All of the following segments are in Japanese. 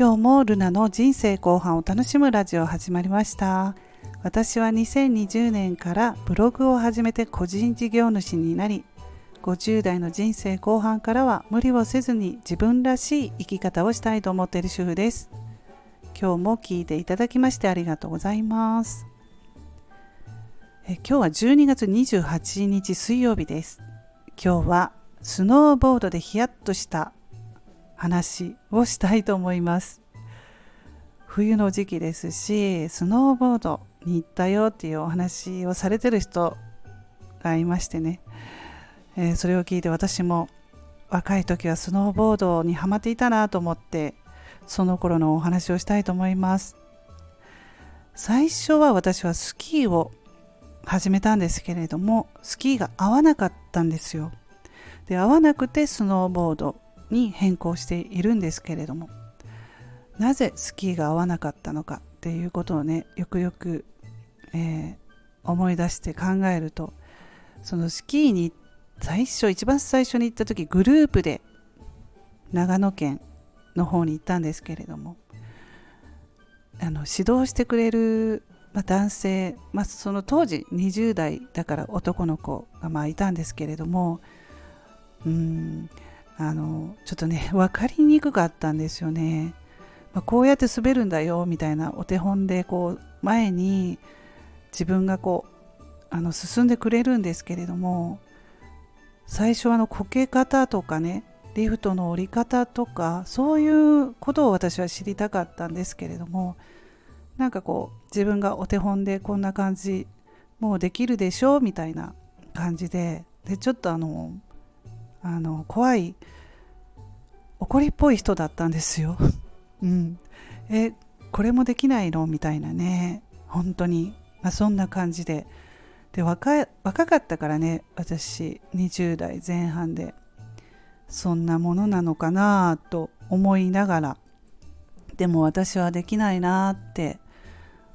今日もルナの人生後半を楽しむラジオ始まりました。私は2020年からブログを始めて個人事業主になり50代の人生後半からは無理をせずに自分らしい生き方をしたいと思っている主婦です。今日も聞いていただきましてありがとうございます。え今日は12月28日水曜日です。今日はスノーボードでヒヤッとした話をしたいと思います。冬の時期ですしスノーボードに行ったよっていうお話をされてる人がいましてね、えー、それを聞いて私も若い時はスノーボードにはまっていたなと思ってその頃のお話をしたいと思います。最初は私はスキーを始めたんですけれどもスキーが合わなかったんですよ。で合わなくてスノーボードに変更しているんですけれどもなぜスキーが合わなかったのかっていうことをねよくよく、えー、思い出して考えるとそのスキーに最初一番最初に行った時グループで長野県の方に行ったんですけれどもあの指導してくれる、まあ、男性、まあ、その当時20代だから男の子がまあいたんですけれどもうんあのちょっとね分かりにくかったんですよね。まあ、こうやって滑るんだよみたいなお手本でこう前に自分がこうあの進んでくれるんですけれども最初あのこけ方とかねリフトの降り方とかそういうことを私は知りたかったんですけれどもなんかこう自分がお手本でこんな感じもうできるでしょうみたいな感じででちょっとあのあの怖い怒りっぽい人だったんですよ。うん、えこれもできないの？みたいなね。本当に、まあ、そんな感じで。で若若かったからね私20代前半で。そんなものなのかなと思いながら。でも私はできないなって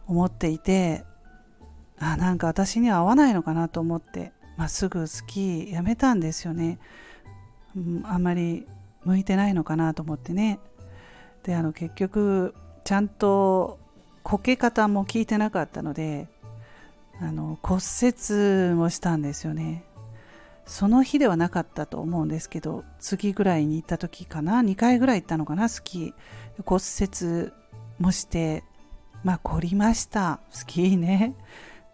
思っていて。あなんか私には合わないのかなと思って。まっすぐスキーやめたんですよね、うん、あんまり向いてないのかなと思ってね。であの結局ちゃんとこけ方も聞いてなかったのであの骨折もしたんですよね。その日ではなかったと思うんですけど次ぐらいに行った時かな。2回ぐらい行ったのかなスキー。骨折もしてまあ凝りました。スキーね。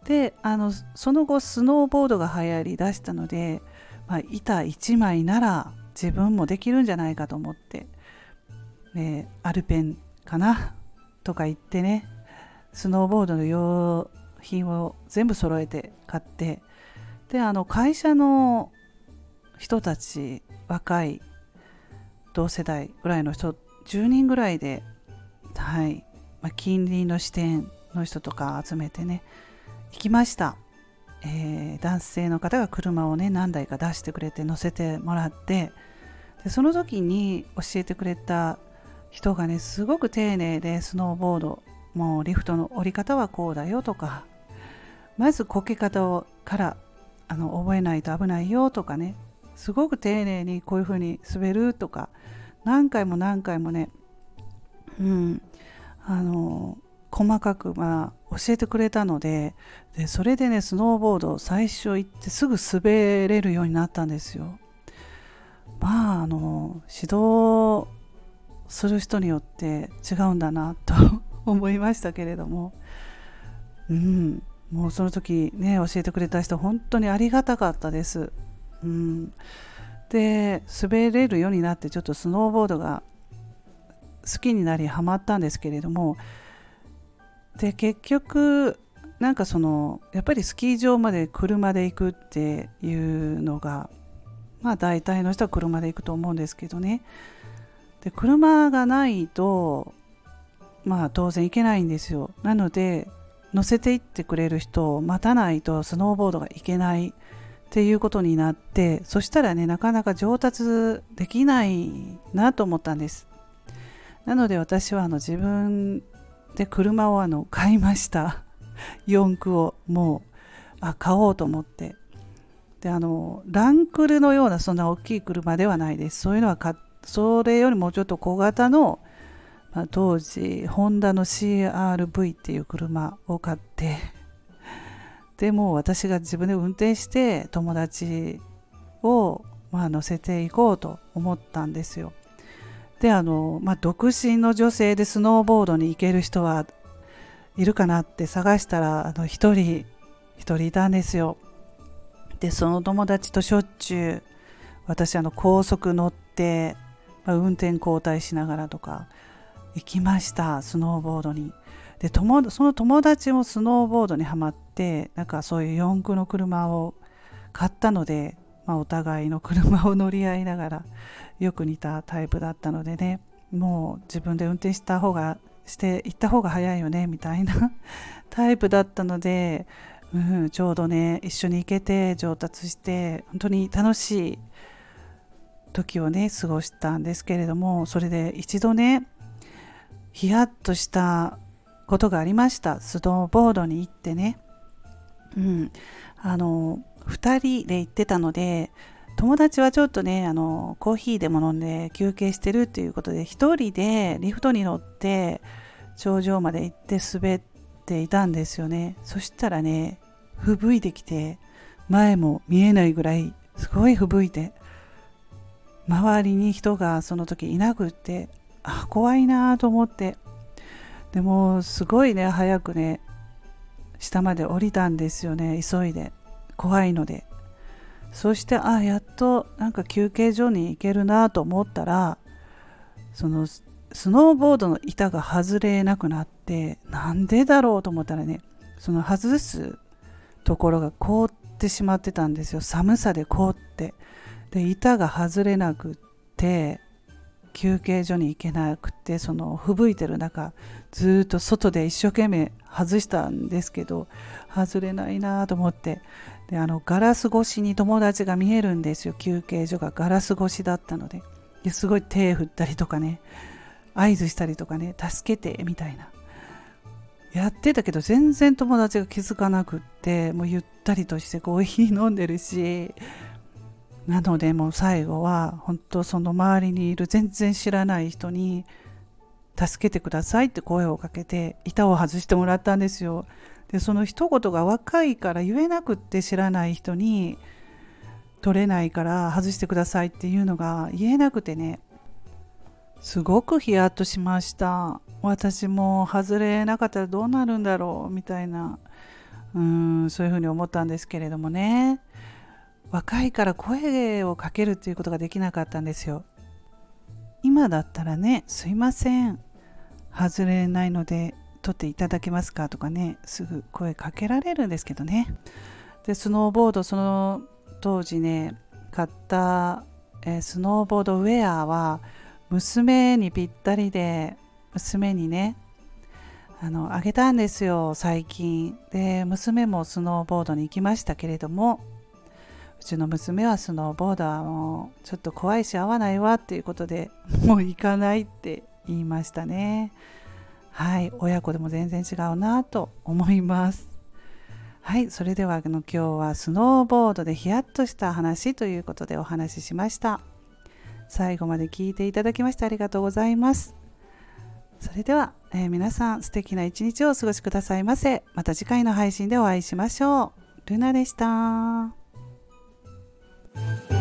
であのその後スノーボードが流行りだしたので、まあ、板1枚なら自分もできるんじゃないかと思って、え、アルペンかな？とか言ってね。スノーボードの用品を全部揃えて買って。であの会社の人たち若い同世代ぐらいの人10人ぐらいで、はいまあ、近隣の支店の人とか集めてね行きました、えー、男性の方が車をね何台か出してくれて乗せてもらってでその時に教えてくれた人がねすごく丁寧でスノーボードもうリフトの降り方はこうだよとかまずこけ方をからあの覚えないと危ないよとかねすごく丁寧にこういう風に滑るとか何回も何回もねうんあの細かくまあ教えてくれたのででそれでねスノーボード最初行ってすぐ滑れるようになったんですよ。まああの指導する人によって違うんだなと 思いましたけれどもうんもうその時ね教えてくれた人本当にありがたかったです。うん、で滑れるようになってちょっとスノーボードが好きになりハマったんですけれどもで結局なんかそのやっぱりスキー場まで車で行くっていうのがまあ大体の人は車で行くと思うんですけどね。で車がないとまあ当然行けないんですよ。なので乗せていってくれる人を待たないとスノーボードが行けないっていうことになってそしたらねなかなか上達できないなと思ったんです。なので私はあの自分で車をあの買いました。四駆をもうあ買おうと思って。であのランクルのようなそんな大きい車ではないです。そういうのは買それよりもちょっと小型のまあ、当時ホンダの CRV っていう車を買って。でも私が自分で運転して友達をまあ乗せていこうと思ったんですよ。であの、まあ、独身の女性でスノーボードに行ける人はいるかなって探したらあの1人1人いたんですよ。でその友達としょっちゅう私あの高速乗って、まあ、運転交代しながらとか行きましたスノーボードに。で友その友達もスノーボードにはまってなんかそういう四駆の車を買ったので、まあ、お互いの車を乗り合いながらよく似たタイプだったのでね。もう自分で運転した方がして行った方が早いよねみたいな タイプだったので、うん、ちょうどね一緒に行けて上達して本当に楽しい時をね過ごしたんですけれどもそれで一度ねヒヤッとしたことがありました。スノーボードに行ってね。うん。あの2人で行ってたので友達はちょっとねあのコーヒーでも飲んで休憩してるっていうことで1人でリフトに乗って頂上まで行って滑っていたんですよね。そしたらね吹雪いてきて前も見えないぐらいすごい吹雪いて周りに人がその時いなくってあ怖いなと思ってでもすごいね早くね下まで降りたんですよね急いで。怖いので。そしてあやっとなんか休憩所に行けるなと思ったらそのスノーボードの板が外れなくなってなんでだろうと思ったらねその外すところが凍ってしまってたんですよ。寒さで凍って。で板が外れなくって休憩所に行けなくてその吹雪いてる中ずっと外で一生懸命外したんですけど外れないなと思って。であのガラス越しに友達が見えるんですよ。休憩所がガラス越しだったので。ですごい手振ったりとかね合図したりとかね助けてみたいな。やってたけど全然友達が気づかなくってもうゆったりとしてコーヒー飲んでるしなのでもう最後は本当その周りにいる全然知らない人に助けてくださいって声をかけて板を外してもらったんですよ。でその一言が若いから言えなくって知らない人に取れないから外してくださいっていうのが言えなくてねすごくヒヤッとしました私も外れなかったらどうなるんだろうみたいなうんそういうふうに思ったんですけれどもね若いから声をかけるっていうことができなかったんですよ。今だったらねすいません。外れないので撮っていただけますかとかねすぐ声かけられるんですけどね。でスノーボードその当時ね買った、え、スノーボードウェアは娘にぴったりで娘にねあのあげたんですよ最近。で娘もスノーボードに行きましたけれどもうちの娘はスノーボードはもうちょっと怖いし合わないわっていうことで もう行かないって言いましたね。はい。親子でも全然違うなと思います。はい。それではあの今日はスノーボードでヒヤッとした話ということでお話ししました。最後まで聞いていただきましてありがとうございます。それでは、えー、皆さん素敵な一日をお過ごしくださいませ。また次回の配信でお会いしましょう。ルナでした。Thank you.